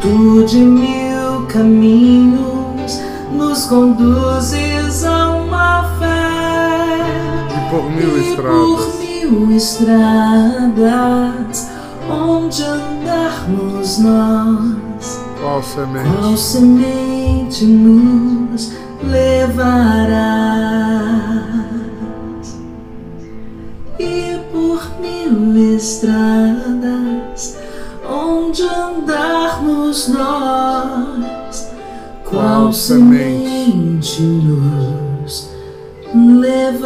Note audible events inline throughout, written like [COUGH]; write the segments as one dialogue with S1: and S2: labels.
S1: Tu de mil caminhos nos conduzes a uma fé.
S2: E por mil
S1: e
S2: estradas.
S1: Por mil estradas, onde andarmos nós.
S2: Qual semente?
S1: Qual semente nos levarás? E por mil estradas, onde andarmos nós, qual semente nos levarás?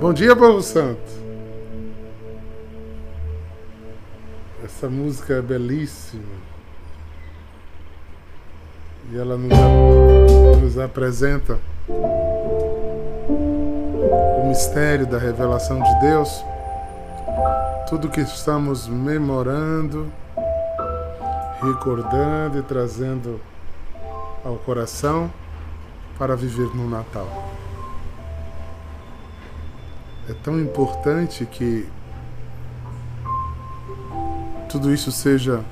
S2: Bom dia, povo santo. Essa música é belíssima. E ela nos, ap- nos apresenta mistério da revelação de Deus. Tudo que estamos memorando, recordando e trazendo ao coração para viver no Natal. É tão importante que tudo isso seja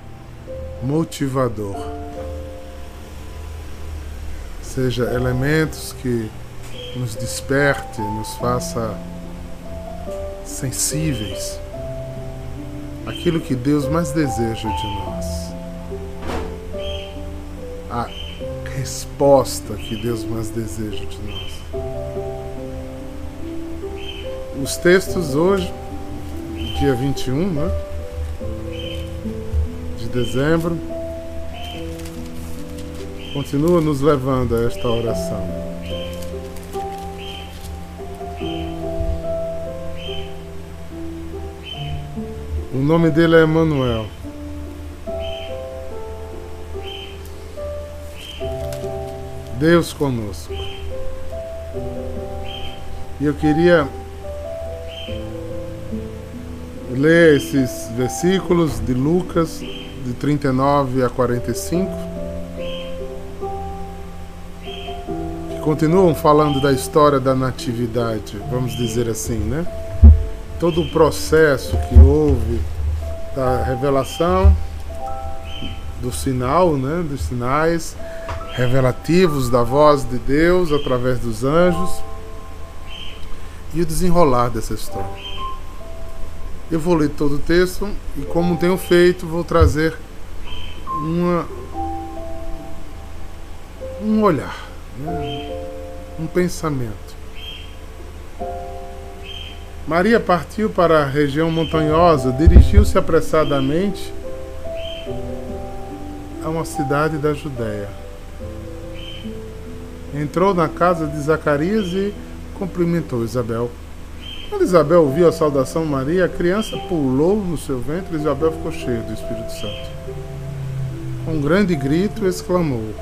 S2: motivador, seja elementos que nos desperte, nos faça sensíveis àquilo que Deus mais deseja de nós, a resposta que Deus mais deseja de nós. Os textos hoje, dia 21, né? De dezembro, continua nos levando a esta oração. O nome dele é Emanuel. Deus conosco. E eu queria ler esses versículos de Lucas, de 39 a 45, que continuam falando da história da natividade, vamos dizer assim, né? Todo o processo que houve da revelação do sinal, né, dos sinais revelativos da voz de Deus através dos anjos e o desenrolar dessa história. Eu vou ler todo o texto e, como tenho feito, vou trazer uma, um olhar, né? um pensamento. Maria partiu para a região montanhosa, dirigiu-se apressadamente a uma cidade da Judéia. Entrou na casa de Zacarias e cumprimentou Isabel. Quando Isabel ouviu a saudação Maria, a criança pulou no seu ventre e Isabel ficou cheia do Espírito Santo. Com um grande grito, exclamou: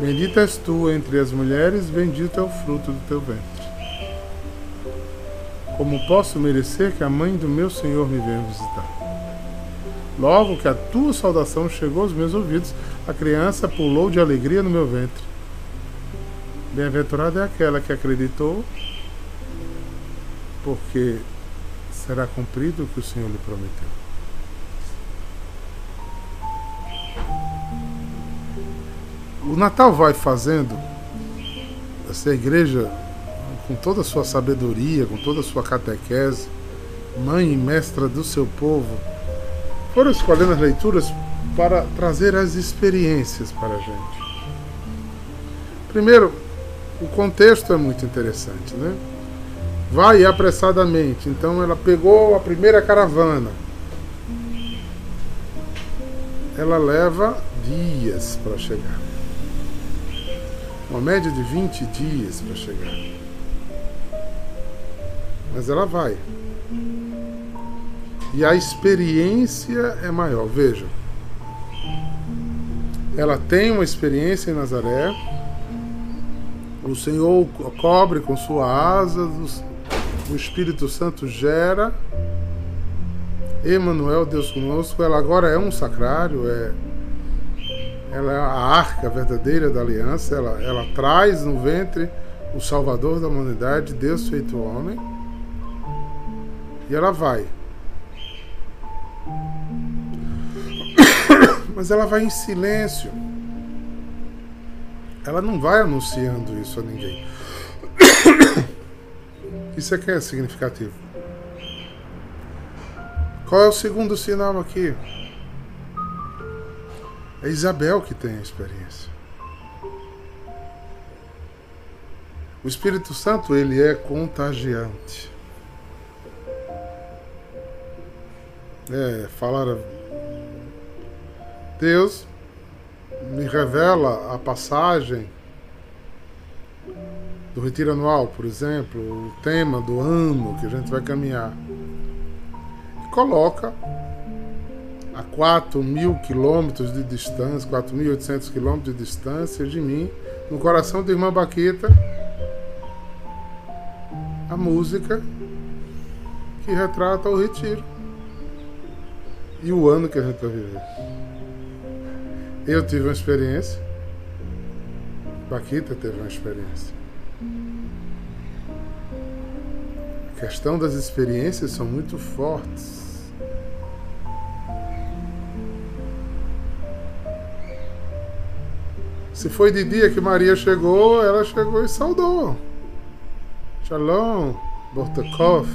S2: Bendita és tu entre as mulheres, bendito é o fruto do teu ventre. Como posso merecer que a mãe do meu Senhor me venha visitar? Logo que a tua saudação chegou aos meus ouvidos, a criança pulou de alegria no meu ventre. Bem-aventurada é aquela que acreditou, porque será cumprido o que o Senhor lhe prometeu. O Natal vai fazendo essa igreja com toda a sua sabedoria, com toda a sua catequese, mãe e mestra do seu povo, foram escolhendo as leituras para trazer as experiências para a gente. Primeiro, o contexto é muito interessante, né? Vai apressadamente. Então ela pegou a primeira caravana. Ela leva dias para chegar. Uma média de 20 dias para chegar. Mas ela vai. E a experiência é maior. Veja. Ela tem uma experiência em Nazaré. O Senhor cobre com sua asa. O Espírito Santo gera. Emmanuel, Deus conosco. Ela agora é um sacrário. É, ela é a arca verdadeira da aliança. Ela, ela traz no ventre o Salvador da humanidade, Deus feito homem. E ela vai. [COUGHS] Mas ela vai em silêncio. Ela não vai anunciando isso a ninguém. [COUGHS] Isso é que é significativo. Qual é o segundo sinal aqui? É Isabel que tem a experiência. O Espírito Santo, ele é contagiante. É, falar Deus me revela a passagem do retiro anual, por exemplo, o tema do ano que a gente vai caminhar. E coloca a 4 mil quilômetros de distância, 4.800 quilômetros de distância de mim, no coração da irmã Baqueta, a música que retrata o retiro e o ano que a gente vai viver. Eu tive uma experiência, Baquita teve uma experiência. A questão das experiências são muito fortes. Se foi de dia que Maria chegou, ela chegou e saudou. Shalom, Bortakov.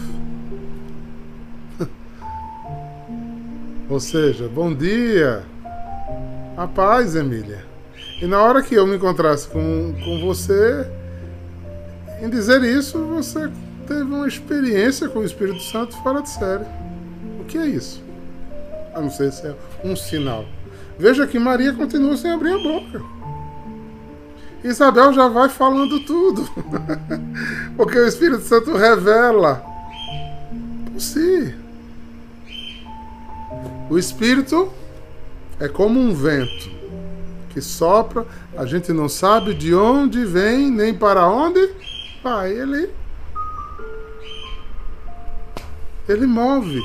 S2: Ou seja, bom dia. A paz, Emília. E na hora que eu me encontrasse com, com você, em dizer isso, você teve uma experiência com o Espírito Santo fora de série. O que é isso? Eu não sei se é um sinal. Veja que Maria continua sem abrir a boca. Isabel já vai falando tudo. [LAUGHS] Porque o Espírito Santo revela por si. O Espírito é como um vento que sopra, a gente não sabe de onde vem nem para onde vai. Ele, ele move,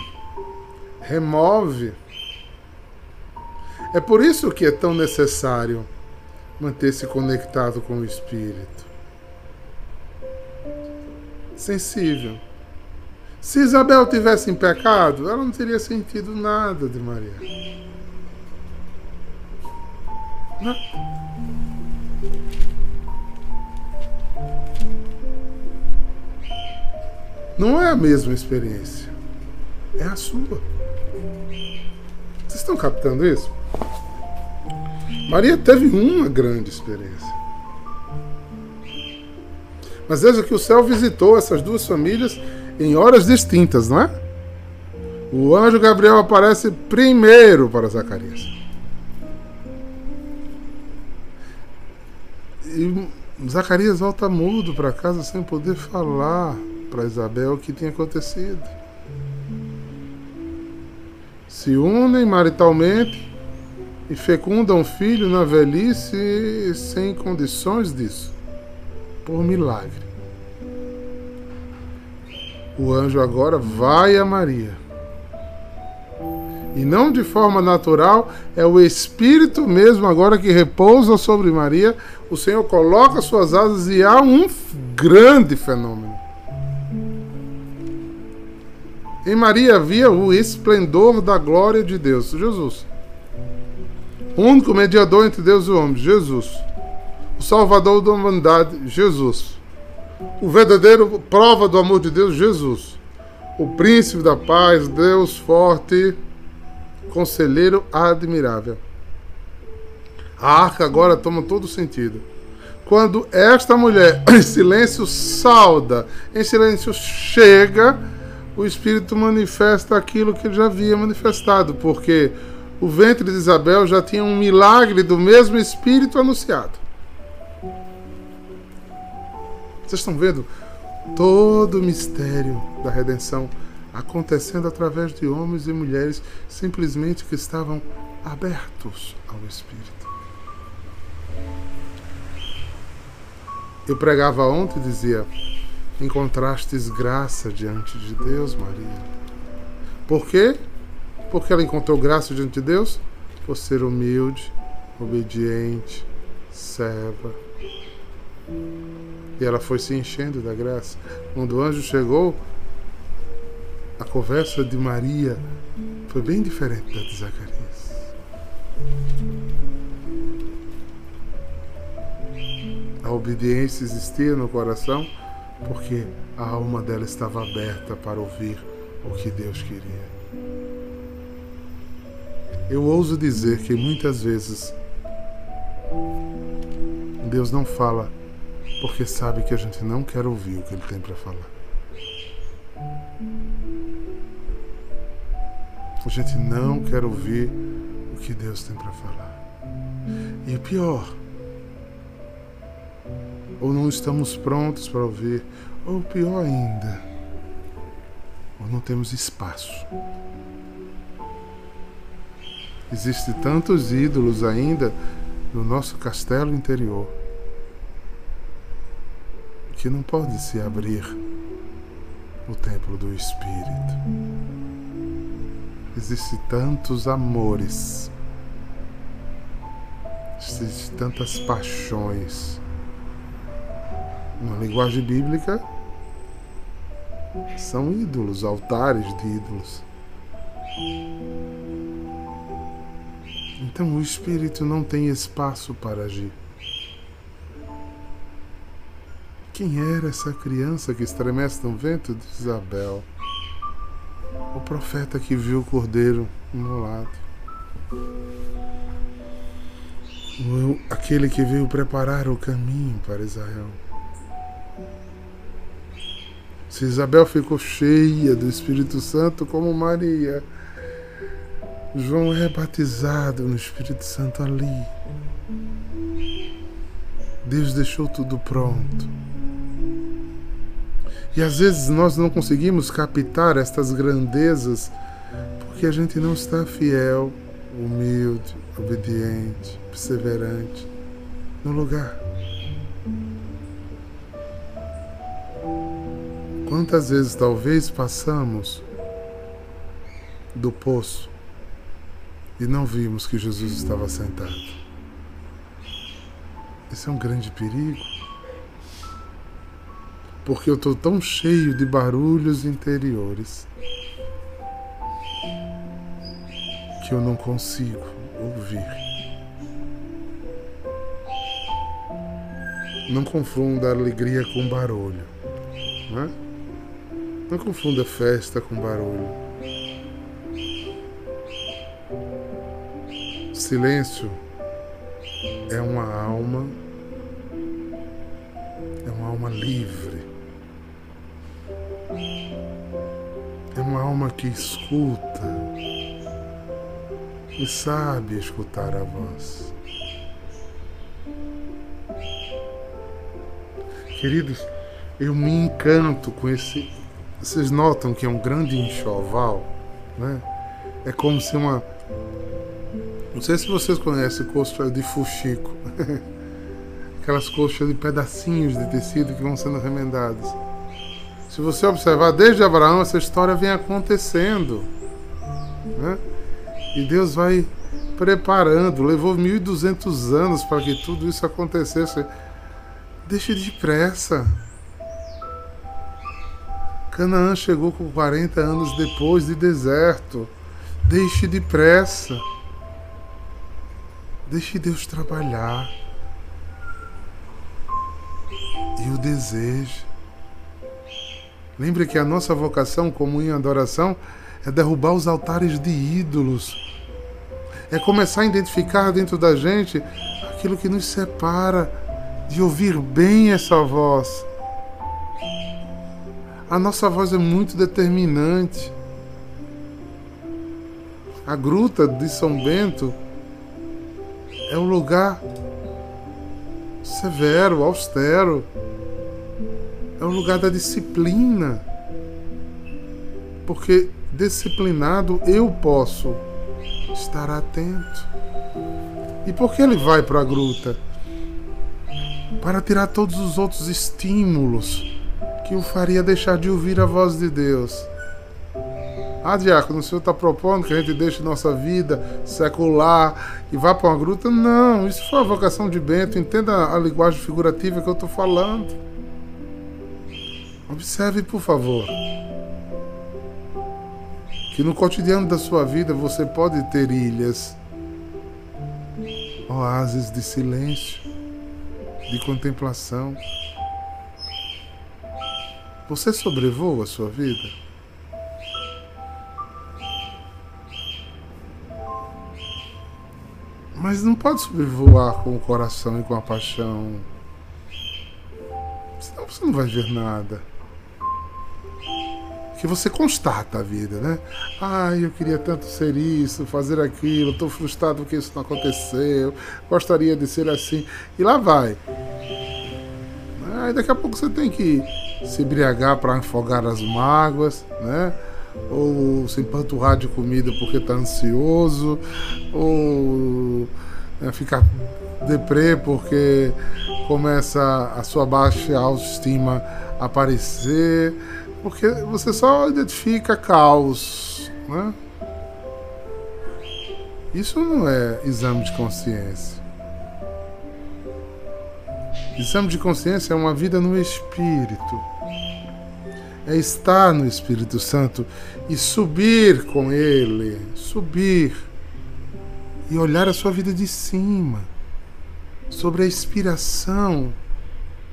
S2: remove. É por isso que é tão necessário manter-se conectado com o Espírito. Sensível. Se Isabel tivesse em pecado, ela não teria sentido nada de Maria. Não. Não é a mesma experiência. É a sua. Vocês estão captando isso? Maria teve uma grande experiência. Mas veja que o céu visitou essas duas famílias em horas distintas, não é? O anjo Gabriel aparece primeiro para Zacarias. E Zacarias volta mudo para casa sem poder falar para Isabel o que tinha acontecido. Se unem maritalmente e fecunda um filho na velhice sem condições disso, por milagre. O anjo agora vai a Maria. E não de forma natural, é o Espírito mesmo agora que repousa sobre Maria. O Senhor coloca suas asas e há um grande fenômeno. Em Maria havia o esplendor da glória de Deus, Jesus o único mediador entre Deus e o homem, Jesus. O Salvador da humanidade, Jesus. O verdadeiro prova do amor de Deus, Jesus. O príncipe da paz, Deus forte, conselheiro admirável. A arca agora toma todo sentido. Quando esta mulher, [COUGHS] em silêncio, sauda, em silêncio chega, o Espírito manifesta aquilo que ele já havia manifestado, porque o ventre de Isabel já tinha um milagre do mesmo Espírito anunciado. Vocês estão vendo todo o mistério da redenção acontecendo através de homens e mulheres simplesmente que estavam abertos ao Espírito. Eu pregava ontem e dizia: Encontrastes graça diante de Deus, Maria. Por quê? Porque ela encontrou graça diante de Deus? Por ser humilde, obediente, serva. E ela foi se enchendo da graça. Quando o anjo chegou, a conversa de Maria foi bem diferente da de Zacarias. A obediência existia no coração porque a alma dela estava aberta para ouvir o que Deus queria. Eu ouso dizer que muitas vezes Deus não fala porque sabe que a gente não quer ouvir o que Ele tem para falar. A gente não quer ouvir o que Deus tem para falar. E o pior, ou não estamos prontos para ouvir, ou pior ainda, ou não temos espaço. Existem tantos ídolos ainda no nosso castelo interior que não pode se abrir o templo do Espírito. Existem tantos amores, existem tantas paixões. Na linguagem bíblica, são ídolos, altares de ídolos. Então o espírito não tem espaço para agir. Quem era essa criança que estremece no vento de Isabel? O profeta que viu o cordeiro imolado. Aquele que veio preparar o caminho para Israel. Se Isabel ficou cheia do Espírito Santo como Maria, João é batizado no Espírito Santo ali. Deus deixou tudo pronto. E às vezes nós não conseguimos captar estas grandezas porque a gente não está fiel, humilde, obediente, perseverante no lugar. Quantas vezes talvez passamos do poço e não vimos que Jesus estava sentado. Esse é um grande perigo. Porque eu estou tão cheio de barulhos interiores que eu não consigo ouvir. Não confunda alegria com barulho. Não, é? não confunda festa com barulho. silêncio é uma alma, é uma alma livre. Alma que escuta e sabe escutar a voz. Queridos, eu me encanto com esse. Vocês notam que é um grande enxoval, né? É como se uma não sei se vocês conhecem coxa de fuxico. [LAUGHS] Aquelas coxas de pedacinhos de tecido que vão sendo remendados. Se você observar, desde Abraão, essa história vem acontecendo. Né? E Deus vai preparando. Levou 1.200 anos para que tudo isso acontecesse. Deixe depressa. Canaã chegou com 40 anos depois de deserto. Deixe depressa. Deixe Deus trabalhar. E o desejo. Lembre que a nossa vocação, como em adoração, é derrubar os altares de ídolos. É começar a identificar dentro da gente aquilo que nos separa de ouvir bem essa voz. A nossa voz é muito determinante. A gruta de São Bento é um lugar severo, austero. É um lugar da disciplina. Porque disciplinado eu posso estar atento. E por que ele vai para a gruta? Para tirar todos os outros estímulos que o faria deixar de ouvir a voz de Deus. Ah, diácono, o senhor está propondo que a gente deixe nossa vida secular e vá para uma gruta? Não, isso foi a vocação de Bento. Entenda a linguagem figurativa que eu estou falando. Observe, por favor, que no cotidiano da sua vida você pode ter ilhas, oásis de silêncio, de contemplação. Você sobrevoa a sua vida? Mas não pode sobrevoar com o coração e com a paixão. Senão você não vai ver nada. Que você constata a vida, né? Ai, eu queria tanto ser isso, fazer aquilo, estou frustrado porque isso não aconteceu, gostaria de ser assim. E lá vai. Aí daqui a pouco você tem que se embriagar para afogar as mágoas, né? ou se empanturrar de comida porque está ansioso, ou né, ficar deprê porque começa a sua baixa autoestima aparecer, porque você só identifica caos, né? Isso não é exame de consciência. Exame de consciência é uma vida no espírito é estar no Espírito Santo e subir com Ele, subir e olhar a sua vida de cima, sobre a inspiração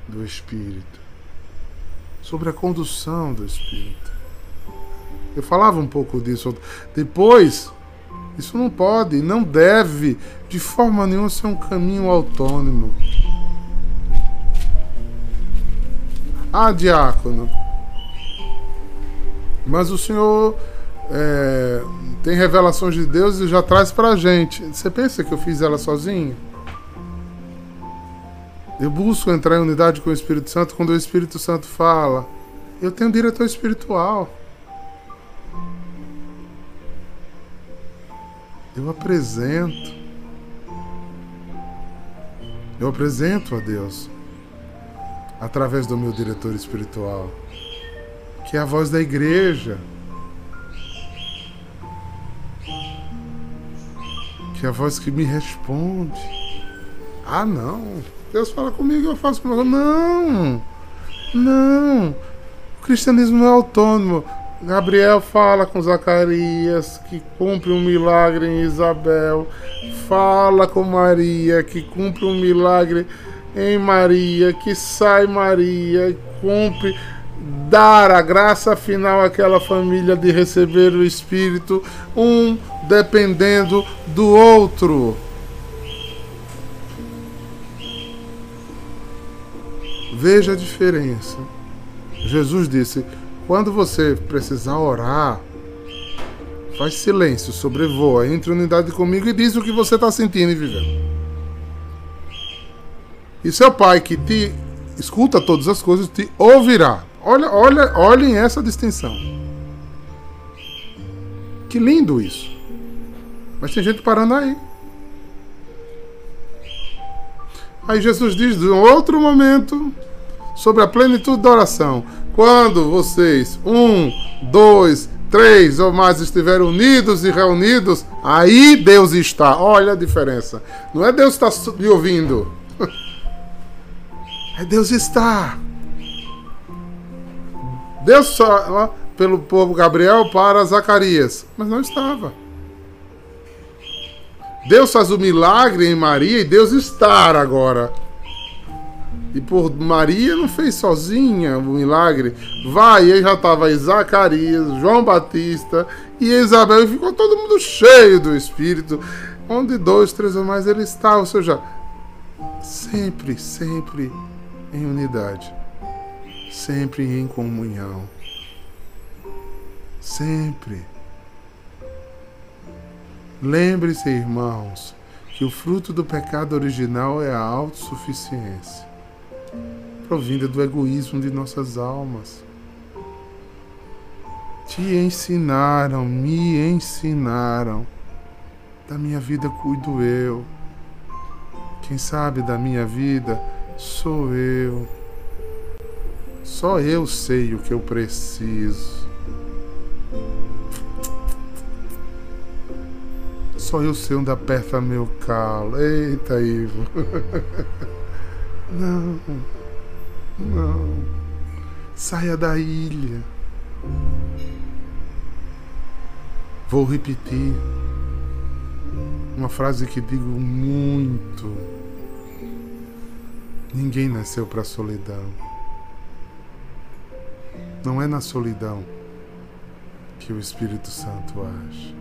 S2: do Espírito, sobre a condução do Espírito. Eu falava um pouco disso. Depois, isso não pode, não deve, de forma nenhuma, ser um caminho autônomo. Ah, diácono, mas o Senhor é, tem revelações de Deus e já traz para a gente. Você pensa que eu fiz ela sozinho? Eu busco entrar em unidade com o Espírito Santo quando o Espírito Santo fala. Eu tenho um diretor espiritual. Eu apresento. Eu apresento a Deus através do meu diretor espiritual que é a voz da igreja, que é a voz que me responde. Ah, não. Deus fala comigo, eu faço com Não, não. O cristianismo não é autônomo. Gabriel fala com Zacarias que cumpre um milagre em Isabel. Fala com Maria que cumpre um milagre em Maria, que sai Maria, cumpre dar a graça final àquela família de receber o Espírito, um dependendo do outro. Veja a diferença. Jesus disse: quando você precisar orar, faz silêncio, sobrevoa, entre unidade comigo e diz o que você está sentindo e vivendo. E seu pai que te escuta todas as coisas te ouvirá. Olha, olha, olhem essa distinção. Que lindo isso. Mas tem gente parando aí. Aí Jesus diz de um outro momento sobre a plenitude da oração. Quando vocês, um, dois, três ou mais estiverem unidos e reunidos, aí Deus está. Olha a diferença. Não é Deus está me ouvindo. [LAUGHS] É Deus está. Deus só pelo povo Gabriel para Zacarias, mas não estava. Deus faz o milagre em Maria e Deus está agora. E por Maria não fez sozinha o milagre. Vai, aí já estava Zacarias, João Batista e Isabel, e ficou todo mundo cheio do Espírito. Onde dois, três ou mais ele está, ou seja, sempre, sempre em unidade sempre em comunhão. Sempre. Lembre-se, irmãos, que o fruto do pecado original é a autossuficiência, provinda do egoísmo de nossas almas. Te ensinaram, me ensinaram. Da minha vida cuido eu. Quem sabe da minha vida sou eu. Só eu sei o que eu preciso. Só eu sei onde aperta meu calo. Eita, Ivo. [LAUGHS] Não, não. Saia da ilha. Vou repetir uma frase que digo muito. Ninguém nasceu para solidão. Não é na solidão que o Espírito Santo age.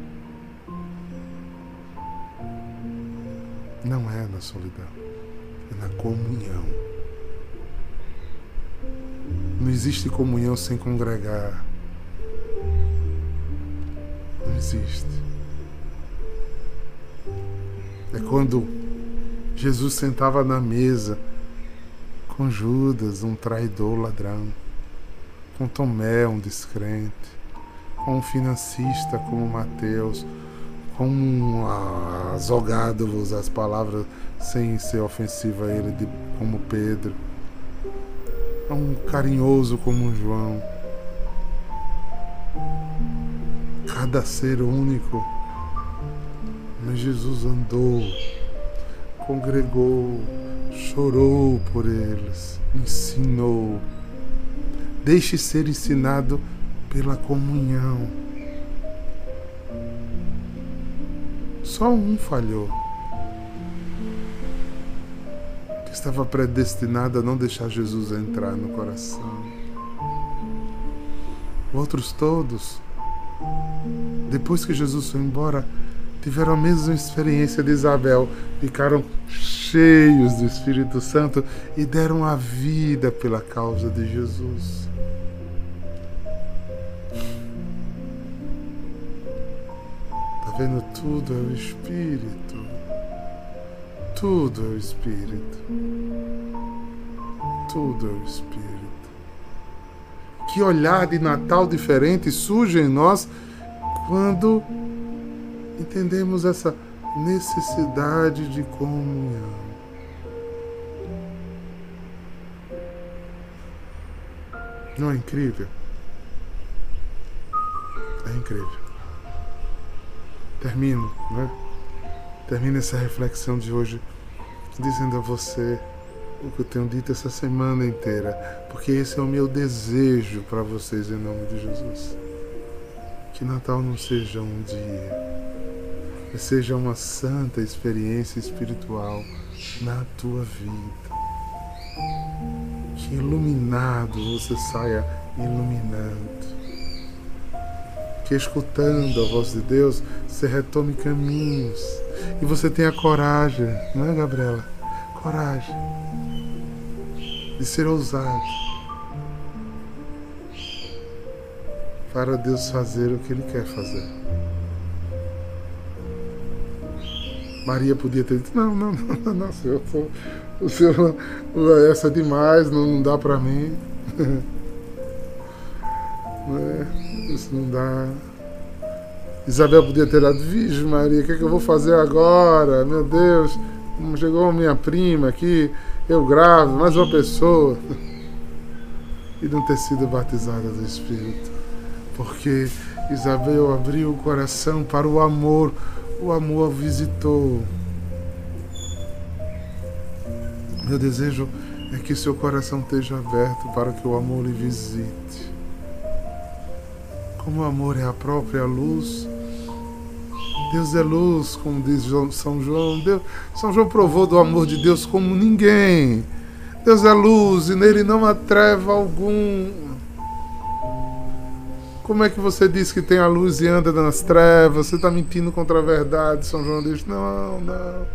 S2: Não é na solidão, é na comunhão. Não existe comunhão sem congregar. Não existe. É quando Jesus sentava na mesa com Judas, um traidor ladrão, com Tomé, um descrente, com um financista como Mateus, com vou usar as palavras sem ser ofensivo a ele, de, como Pedro, um carinhoso como João. Cada ser único. Mas Jesus andou, congregou, chorou por eles, ensinou. Deixe ser ensinado pela comunhão. Só um falhou. Que estava predestinado a não deixar Jesus entrar no coração. Outros todos, depois que Jesus foi embora, tiveram a mesma experiência de Isabel, ficaram cheios do Espírito Santo e deram a vida pela causa de Jesus. Tá vendo? Tudo é o Espírito. Tudo é o Espírito. Tudo é o Espírito. Que olhar de Natal diferente surge em nós quando entendemos essa necessidade de comunhão. Não é incrível? É incrível. Termino, né? Termino essa reflexão de hoje dizendo a você o que eu tenho dito essa semana inteira, porque esse é o meu desejo para vocês em nome de Jesus. Que Natal não seja um dia, mas seja uma santa experiência espiritual na tua vida. Que iluminado você saia iluminando. Que escutando a voz de Deus, você retome caminhos. E você tenha coragem, não é, Gabriela? Coragem de ser ousado para Deus fazer o que Ele quer fazer. Maria podia ter dito: Não, não, não, não, senhor, o senhor, essa é demais, não, não dá para mim. [LAUGHS] Não é, isso não dá. Isabel podia ter dado: Virgem Maria, o que, é que eu vou fazer agora? Meu Deus, chegou minha prima aqui, eu gravo, mais uma pessoa. [LAUGHS] E não ter sido batizada do Espírito. Porque Isabel abriu o coração para o amor, o amor a visitou. Meu desejo é que seu coração esteja aberto para que o amor lhe visite. Como o amor é a própria luz, Deus é luz, como diz São João. Deus, São João provou do amor de Deus como ninguém. Deus é luz e nele não há treva algum. Como é que você diz que tem a luz e anda nas trevas? Você está mentindo contra a verdade. São João diz: Não, não.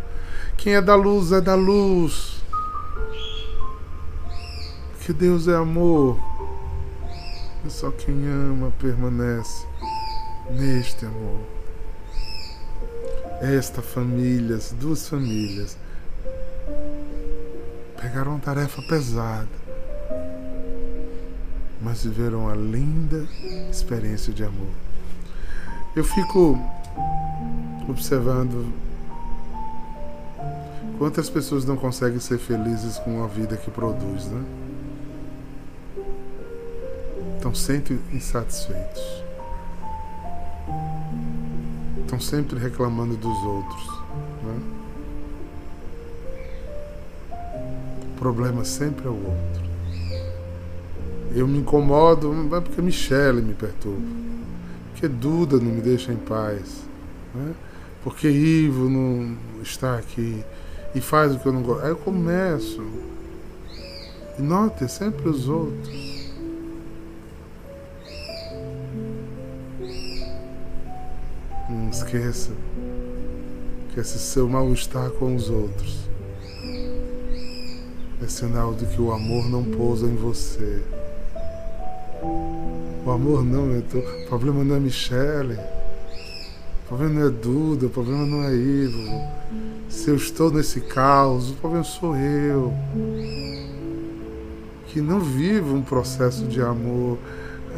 S2: Quem é da luz é da luz. Porque Deus é amor. E só quem ama permanece neste amor. Esta família, as duas famílias, pegaram uma tarefa pesada, mas viveram uma linda experiência de amor. Eu fico observando quantas pessoas não conseguem ser felizes com uma vida que produz, né? Estão sempre insatisfeitos. Estão sempre reclamando dos outros. Né? O problema sempre é o outro. Eu me incomodo é porque Michele me perturba. Porque Duda não me deixa em paz. Né? Porque Ivo não está aqui e faz o que eu não gosto. Aí eu começo. E note sempre os outros. Esqueça que esse seu mal-estar com os outros é sinal de que o amor não pousa em você. O amor não, tô... o problema não é Michele, o problema não é Duda, o problema não é Ivo. Se eu estou nesse caos, o problema sou eu. Que não vivo um processo de amor.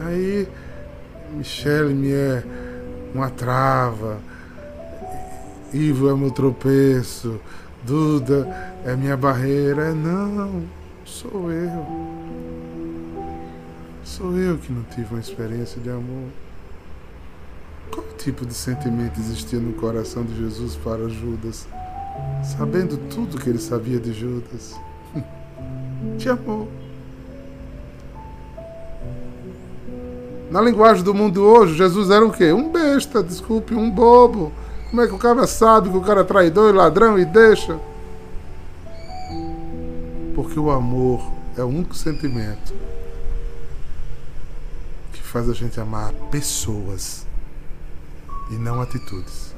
S2: Aí Michele me é uma trava, Ivo é meu tropeço, Duda é minha barreira. Não, sou eu. Sou eu que não tive uma experiência de amor. Qual tipo de sentimento existia no coração de Jesus para Judas, sabendo tudo que ele sabia de Judas? [LAUGHS] De amor. Na linguagem do mundo hoje, Jesus era o quê? Um besta, desculpe, um bobo. Como é que o cara sabe que o cara é traidor e ladrão e deixa? Porque o amor é o único sentimento que faz a gente amar pessoas e não atitudes.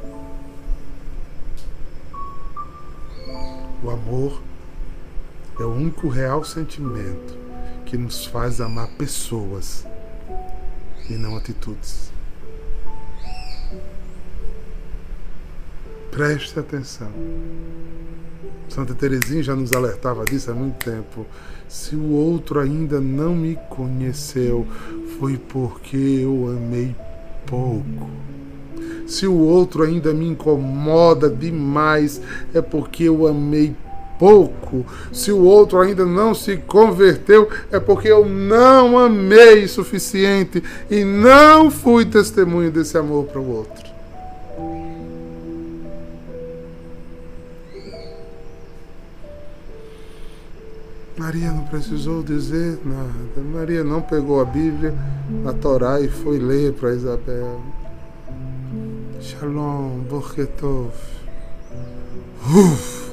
S2: O amor é o único real sentimento que nos faz amar pessoas e não atitudes. Preste atenção. Santa Teresinha já nos alertava disso há muito tempo. Se o outro ainda não me conheceu, foi porque eu amei pouco. Se o outro ainda me incomoda demais, é porque eu amei pouco. Se o outro ainda não se converteu, é porque eu não amei suficiente e não fui testemunho desse amor para o outro. Maria não precisou dizer nada. Maria não pegou a Bíblia, a Torá e foi ler para Isabel. Shalom, Borketov. Uf!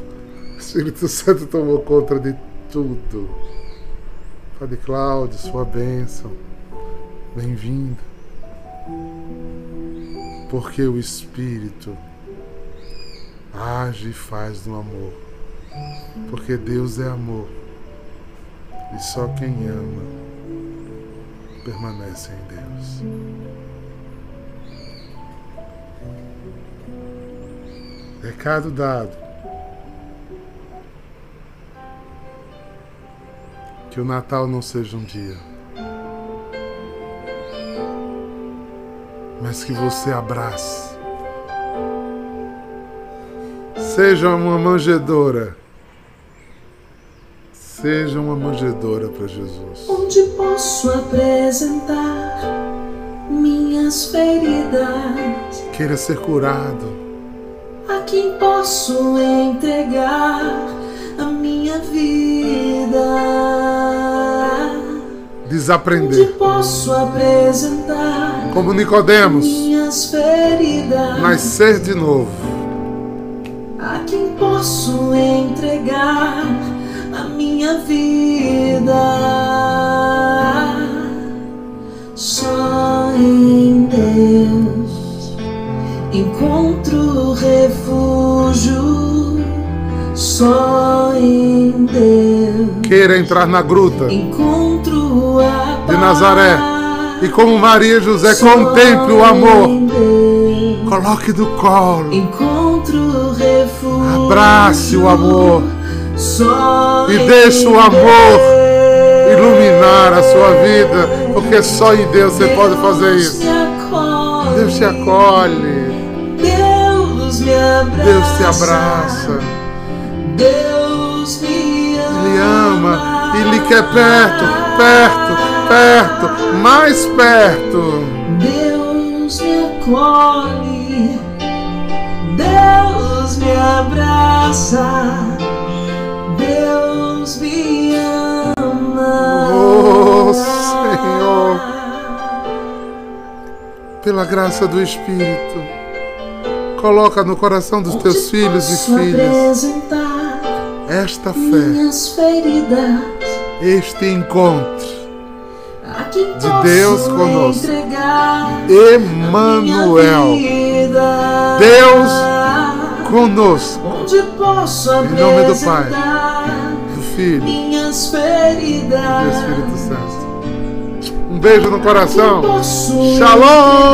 S2: Espírito Santo tomou conta de tudo. Padre Cláudio, sua bênção. Bem-vindo. Porque o Espírito age e faz no amor. Porque Deus é amor. E só quem ama permanece em Deus. Recado dado. Que o Natal não seja um dia, mas que você abrace. Seja uma manjedora Seja uma manjedora para Jesus.
S1: Onde posso apresentar minhas feridas?
S2: Queira ser curado.
S1: A quem posso entregar a minha vida? Posso apresentar
S2: como Nicodemos
S1: minhas feridas?
S2: Nascer de novo.
S1: A quem posso entregar a minha vida. Só em Deus encontro refúgio. Só em Deus.
S2: Queira entrar na gruta
S1: encontro
S2: de Nazaré. E como Maria e José, contemple o amor. Coloque do colo. Abrace o amor e deixe o amor iluminar a sua vida, porque só em Deus você pode fazer isso. Deus te acolhe.
S1: Deus me abraça.
S2: Deus te abraça.
S1: Deus me ama.
S2: Ele ama e lhe quer perto, perto, perto, mais perto.
S1: Deus me acolhe. Deus me abraça. Deus me ama.
S2: Oh. Senhor, pela graça do Espírito, coloca no coração dos teus filhos e filhas esta fé,
S1: minhas feridas
S2: este encontro de Deus conosco. Emmanuel. Deus conosco,
S1: onde posso
S2: Em nome do Pai, do Filho e do Espírito Santo. Um beijo no coração. Shalom!